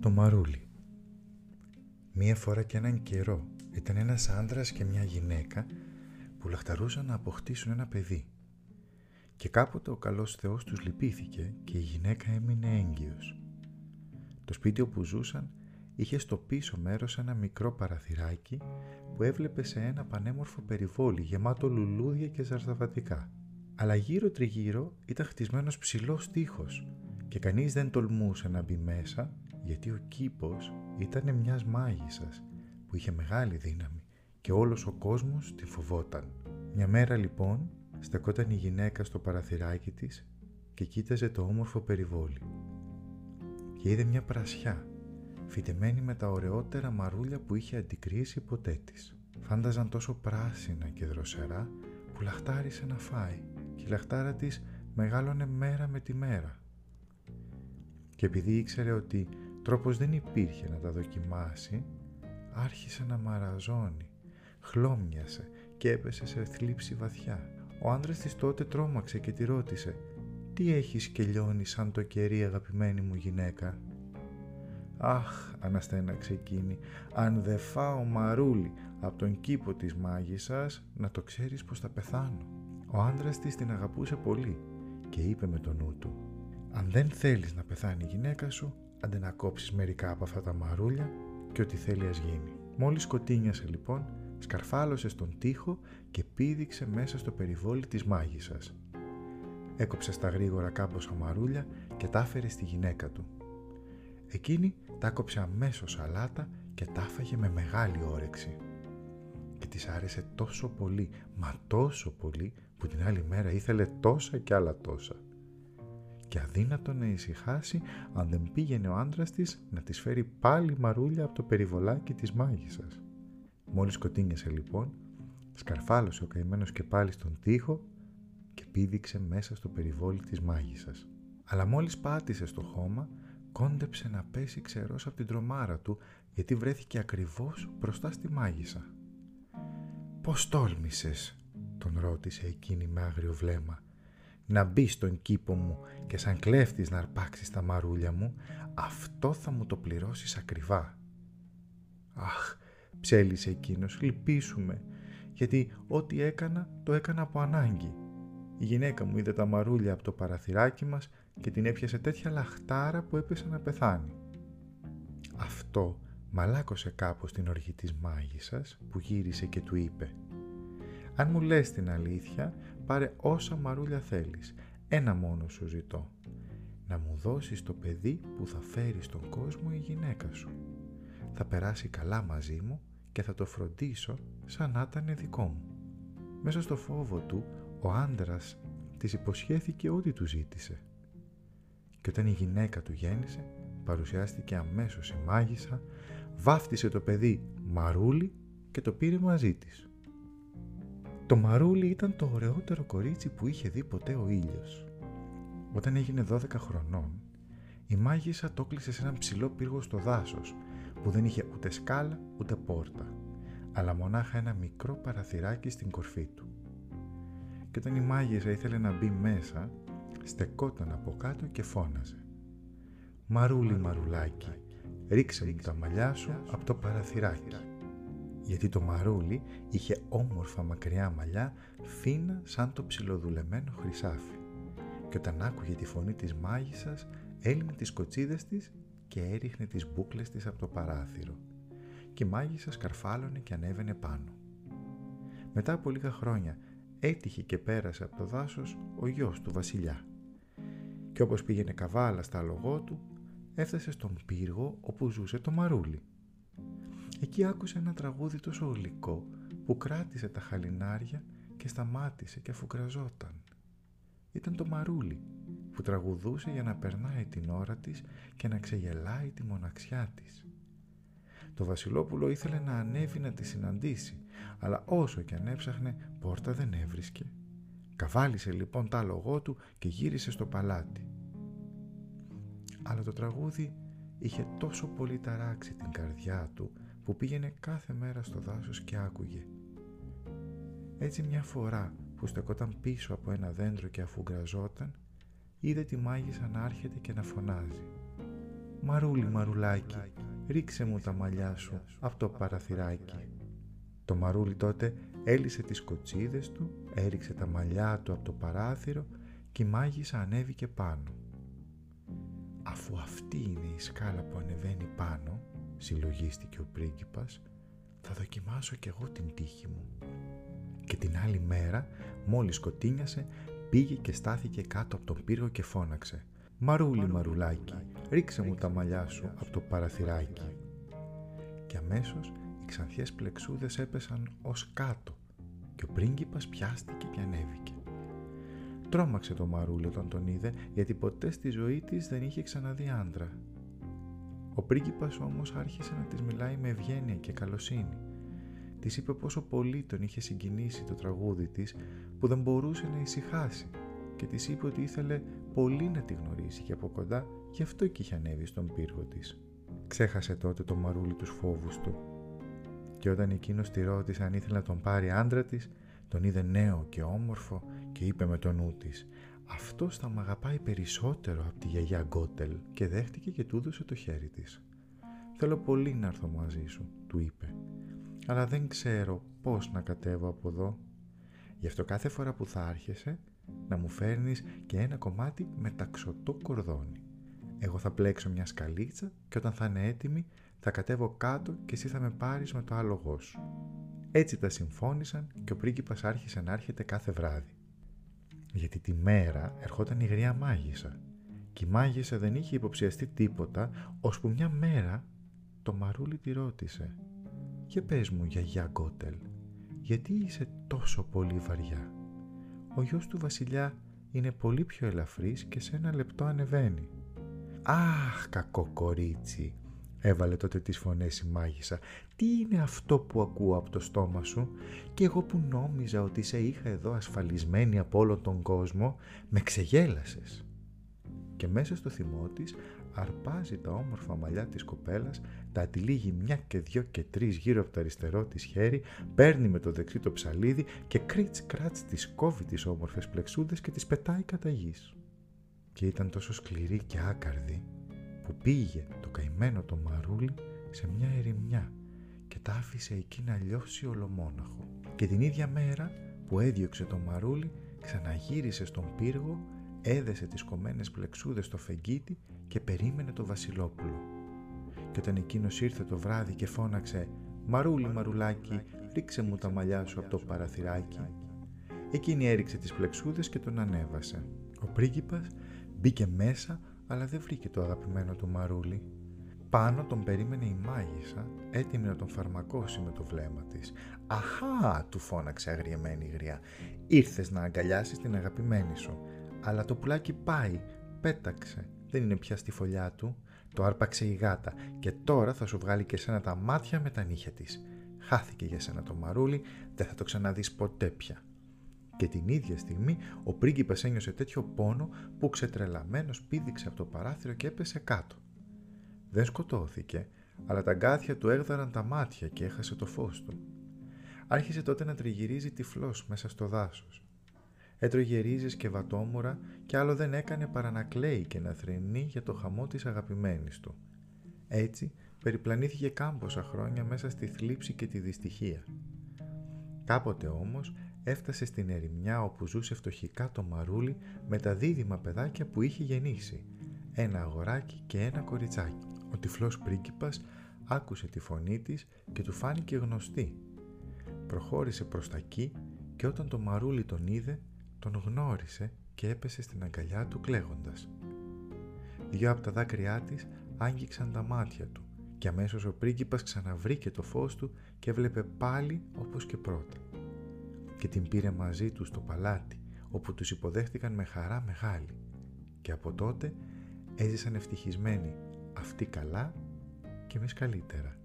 Το Μαρούλι Μία φορά και έναν καιρό ήταν ένας άντρας και μια γυναίκα που λαχταρούσαν να αποκτήσουν ένα παιδί. Και κάποτε ο καλός Θεός τους λυπήθηκε και η γυναίκα έμεινε έγκυος. Το σπίτι όπου ζούσαν είχε στο πίσω μέρος ένα μικρό παραθυράκι που έβλεπε σε ένα πανέμορφο περιβόλι γεμάτο λουλούδια και ζαρζαβατικά. Αλλά γύρω τριγύρω ήταν χτισμένος ψηλός τείχος και κανείς δεν τολμούσε να μπει μέσα γιατί ο κήπος ήταν μιας μάγισσας που είχε μεγάλη δύναμη και όλος ο κόσμος τη φοβόταν. Μια μέρα λοιπόν στεκόταν η γυναίκα στο παραθυράκι της και κοίταζε το όμορφο περιβόλι. Και είδε μια πρασιά, φυτεμένη με τα ωραιότερα μαρούλια που είχε αντικρίσει ποτέ της. Φάνταζαν τόσο πράσινα και δροσερά που λαχτάρισε να φάει και η λαχτάρα της μεγάλωνε μέρα με τη μέρα. Και επειδή ήξερε ότι τρόπος δεν υπήρχε να τα δοκιμάσει, άρχισε να μαραζώνει, χλώμιασε και έπεσε σε θλίψη βαθιά. Ο άντρας της τότε τρόμαξε και τη ρώτησε «Τι έχεις και λιώνεις σαν το κερί αγαπημένη μου γυναίκα» «Αχ», αναστέναξε εκείνη, «αν δε φάω μαρούλι από τον κήπο της μάγισσας, να το ξέρεις πως θα πεθάνω». Ο άντρας της την αγαπούσε πολύ και είπε με το νου του «Αν δεν θέλεις να πεθάνει η γυναίκα σου, άντε να κόψεις μερικά από αυτά τα μαρούλια και ό,τι θέλει ας γίνει». Μόλις σκοτίνιασε λοιπόν, σκαρφάλωσε στον τοίχο και πήδηξε μέσα στο περιβόλι της μάγισσας. Έκοψε στα γρήγορα κάμποσα μαρούλια και τα έφερε στη γυναίκα του. Εκείνη τα κόψε αμέσως αλάτα και τα έφαγε με μεγάλη όρεξη. Και της άρεσε τόσο πολύ, μα τόσο πολύ, που την άλλη μέρα ήθελε τόσα και άλλα τόσα. Και αδύνατο να ησυχάσει αν δεν πήγαινε ο άντρας της να της φέρει πάλι μαρούλια από το περιβολάκι της μάγισσας. Μόλις σκοτίνιασε λοιπόν, σκαρφάλωσε ο καημένος και πάλι στον τοίχο και πήδηξε μέσα στο περιβόλι της μάγισσας. Αλλά μόλις πάτησε στο χώμα, κόντεψε να πέσει ξερός από την τρομάρα του γιατί βρέθηκε ακριβώς μπροστά στη μάγισσα. «Πώς τόλμησες» τον ρώτησε εκείνη με άγριο βλέμμα. «Να μπει στον κήπο μου και σαν κλέφτης να αρπάξεις τα μαρούλια μου, αυτό θα μου το πληρώσεις ακριβά». «Αχ», ψέλισε εκείνος, «λυπήσουμε, γιατί ό,τι έκανα το έκανα από ανάγκη. Η γυναίκα μου είδε τα μαρούλια από το παραθυράκι μας και την έπιασε τέτοια λαχτάρα που έπεσε να πεθάνει. Αυτό μαλάκωσε κάπως την οργή της μάγισσας που γύρισε και του είπε «Αν μου λες την αλήθεια, πάρε όσα μαρούλια θέλεις. Ένα μόνο σου ζητώ. Να μου δώσεις το παιδί που θα φέρει στον κόσμο η γυναίκα σου. Θα περάσει καλά μαζί μου και θα το φροντίσω σαν να ήταν δικό μου». Μέσα στο φόβο του, ο άντρας της υποσχέθηκε ό,τι του ζήτησε και όταν η γυναίκα του γέννησε, παρουσιάστηκε αμέσως η μάγισσα, βάφτισε το παιδί Μαρούλι και το πήρε μαζί της. Το Μαρούλι ήταν το ωραιότερο κορίτσι που είχε δει ποτέ ο ήλιος. Όταν έγινε 12 χρονών, η μάγισσα το κλείσε σε έναν ψηλό πύργο στο δάσος, που δεν είχε ούτε σκάλα ούτε πόρτα, αλλά μονάχα ένα μικρό παραθυράκι στην κορφή του. Και όταν η μάγισσα ήθελε να μπει μέσα, στεκόταν από κάτω και φώναζε. «Μαρούλι, μαρουλάκι, ρίξε μου τα μαλλιά σου από το παραθυράκι». Γιατί το μαρούλι είχε όμορφα μακριά μαλλιά, φίνα σαν το ψιλοδουλεμένο χρυσάφι. Και όταν άκουγε τη φωνή της μάγισσας, έλυνε τις κοτσίδες της και έριχνε τις μπούκλες της από το παράθυρο. Και η μάγισσα σκαρφάλωνε και ανέβαινε πάνω. Μετά από λίγα χρόνια έτυχε και πέρασε από το δάσος ο γιος του βασιλιά και όπως πήγαινε καβάλα στα λογό του, έφτασε στον πύργο όπου ζούσε το μαρούλι. Εκεί άκουσε ένα τραγούδι τόσο γλυκό που κράτησε τα χαλινάρια και σταμάτησε και αφουγκραζόταν. Ήταν το μαρούλι που τραγουδούσε για να περνάει την ώρα της και να ξεγελάει τη μοναξιά της. Το βασιλόπουλο ήθελε να ανέβει να τη συναντήσει, αλλά όσο και αν έψαχνε πόρτα δεν έβρισκε. Καβάλισε λοιπόν τα λογό του και γύρισε στο παλάτι. Αλλά το τραγούδι είχε τόσο πολύ ταράξει την καρδιά του που πήγαινε κάθε μέρα στο δάσος και άκουγε. Έτσι μια φορά που στεκόταν πίσω από ένα δέντρο και αφού γκραζόταν, είδε τη μάγισσα να άρχεται και να φωνάζει. «Μαρούλι, μαρουλάκι, ρίξε μου τα μαλλιά σου από το παραθυράκι». Το μαρούλι τότε έλυσε τις κοτσίδες του, έριξε τα μαλλιά του από το παράθυρο και η μάγισσα ανέβηκε πάνω. «Αφού αυτή είναι η σκάλα που ανεβαίνει πάνω», συλλογίστηκε ο πρίγκιπας, «θα δοκιμάσω κι εγώ την τύχη μου». Και την άλλη μέρα, μόλις σκοτίνιασε, πήγε και στάθηκε κάτω από τον πύργο και φώναξε «Μαρούλι, μαρουλάκι, ρίξε μου τα μαλλιά σου από το παραθυράκι». Και αμέσως οι ξανθιές πλεξούδες έπεσαν ως κάτω και ο πρίγκιπας πιάστηκε και ανέβηκε. Τρώμαξε το μαρούλι όταν τον είδε γιατί ποτέ στη ζωή της δεν είχε ξαναδεί άντρα. Ο πρίγκιπας όμως άρχισε να της μιλάει με ευγένεια και καλοσύνη. Της είπε πόσο πολύ τον είχε συγκινήσει το τραγούδι της που δεν μπορούσε να ησυχάσει και της είπε ότι ήθελε πολύ να τη γνωρίσει και από κοντά γι' αυτό και είχε ανέβει στον πύργο της. Ξέχασε τότε το μαρούλι τους φόβους του και όταν εκείνος τη ρώτησε αν ήθελε να τον πάρει άντρα της τον είδε νέο και όμορφο και είπε με το νου της «Αυτός θα μ' αγαπάει περισσότερο από τη γιαγιά Γκότελ» και δέχτηκε και του έδωσε το χέρι της. «Θέλω πολύ να έρθω μαζί σου», του είπε. «Αλλά δεν ξέρω πώς να κατέβω από εδώ. Γι' αυτό κάθε φορά που θα άρχεσαι να μου φέρνεις και ένα κομμάτι με ταξωτό κορδόνι. Εγώ θα πλέξω μια σκαλίτσα και όταν θα είναι έτοιμη θα κατέβω κάτω και εσύ θα με πάρεις με το άλογό σου. Έτσι τα συμφώνησαν και ο πρίγκιπας άρχισε να έρχεται κάθε βράδυ. Γιατί τη μέρα ερχόταν η γριά μάγισσα και η μάγισσα δεν είχε υποψιαστεί τίποτα, ώσπου μια μέρα το μαρούλι τη ρώτησε «Και πες μου, γιαγιά Γκότελ, γιατί είσαι τόσο πολύ βαριά» ο γιος του βασιλιά είναι πολύ πιο ελαφρύς και σε ένα λεπτό ανεβαίνει. «Αχ, κακό κορίτσι», έβαλε τότε τις φωνές η μάγισσα. «Τι είναι αυτό που ακούω από το στόμα σου; Και εγώ που νόμιζα ότι σε είχα εδώ ασφαλισμένη από όλο τον κόσμο, με ξεγέλασες». Και μέσα στο θυμό της αρπάζει τα όμορφα μαλλιά της κοπέλας, τα τυλίγει μια και δυο και τρεις γύρω από το αριστερό της χέρι, παίρνει με το δεξί το ψαλίδι και κρίτς κράτς τις κόβει τις όμορφες πλεξούδες και τις πετάει κατά γης. Και ήταν τόσο σκληρή και άκαρδη που πήγε το καημένο το μαρούλι σε μια ερημιά και τα άφησε εκεί να λιώσει ολομόναχο. Και την ίδια μέρα που έδιωξε το μαρούλι ξαναγύρισε στον πύργο έδεσε τις κομμένες πλεξούδες στο φεγγίτι και περίμενε το βασιλόπουλο. Και όταν εκείνος ήρθε το βράδυ και φώναξε «Μαρούλι, μαρουλάκι, ρίξε μου τα μαλλιά σου από το παραθυράκι». Εκείνη έριξε τις πλεξούδες και τον ανέβασε. Ο πρίγκιπας μπήκε μέσα αλλά δεν βρήκε το αγαπημένο του μαρούλι. Πάνω τον περίμενε η μάγισσα, έτοιμη να τον φαρμακώσει με το βλέμμα της. «Αχά!» του φώναξε αγριεμένη η γριά. «Ήρθες να αγκαλιάσεις την αγαπημένη σου αλλά το πουλάκι πάει, πέταξε, δεν είναι πια στη φωλιά του. Το άρπαξε η γάτα και τώρα θα σου βγάλει και σένα τα μάτια με τα νύχια της. Χάθηκε για σένα το μαρούλι, δεν θα το ξαναδείς ποτέ πια. Και την ίδια στιγμή ο πρίγκιπας ένιωσε τέτοιο πόνο που ξετρελαμένος πήδηξε από το παράθυρο και έπεσε κάτω. Δεν σκοτώθηκε, αλλά τα γκάθια του έγδαραν τα μάτια και έχασε το φως του. Άρχισε τότε να τριγυρίζει τυφλός μέσα στο δάσος έτρωγε ρίζες και βατόμουρα και άλλο δεν έκανε παρά να κλαίει και να θρυνεί για το χαμό της αγαπημένης του. Έτσι περιπλανήθηκε κάμποσα χρόνια μέσα στη θλίψη και τη δυστυχία. Κάποτε όμως έφτασε στην ερημιά όπου ζούσε φτωχικά το μαρούλι με τα δίδυμα παιδάκια που είχε γεννήσει, ένα αγοράκι και ένα κοριτσάκι. Ο τυφλός πρίγκιπας άκουσε τη φωνή της και του φάνηκε γνωστή. Προχώρησε προς τα εκεί και όταν το μαρούλι τον είδε τον γνώρισε και έπεσε στην αγκαλιά του κλαίγοντας. Δυο από τα δάκρυά της άγγιξαν τα μάτια του και αμέσως ο πρίγκιπας ξαναβρήκε το φως του και έβλεπε πάλι όπως και πρώτα. Και την πήρε μαζί του στο παλάτι όπου τους υποδέχτηκαν με χαρά μεγάλη και από τότε έζησαν ευτυχισμένοι αυτοί καλά και εμείς καλύτερα.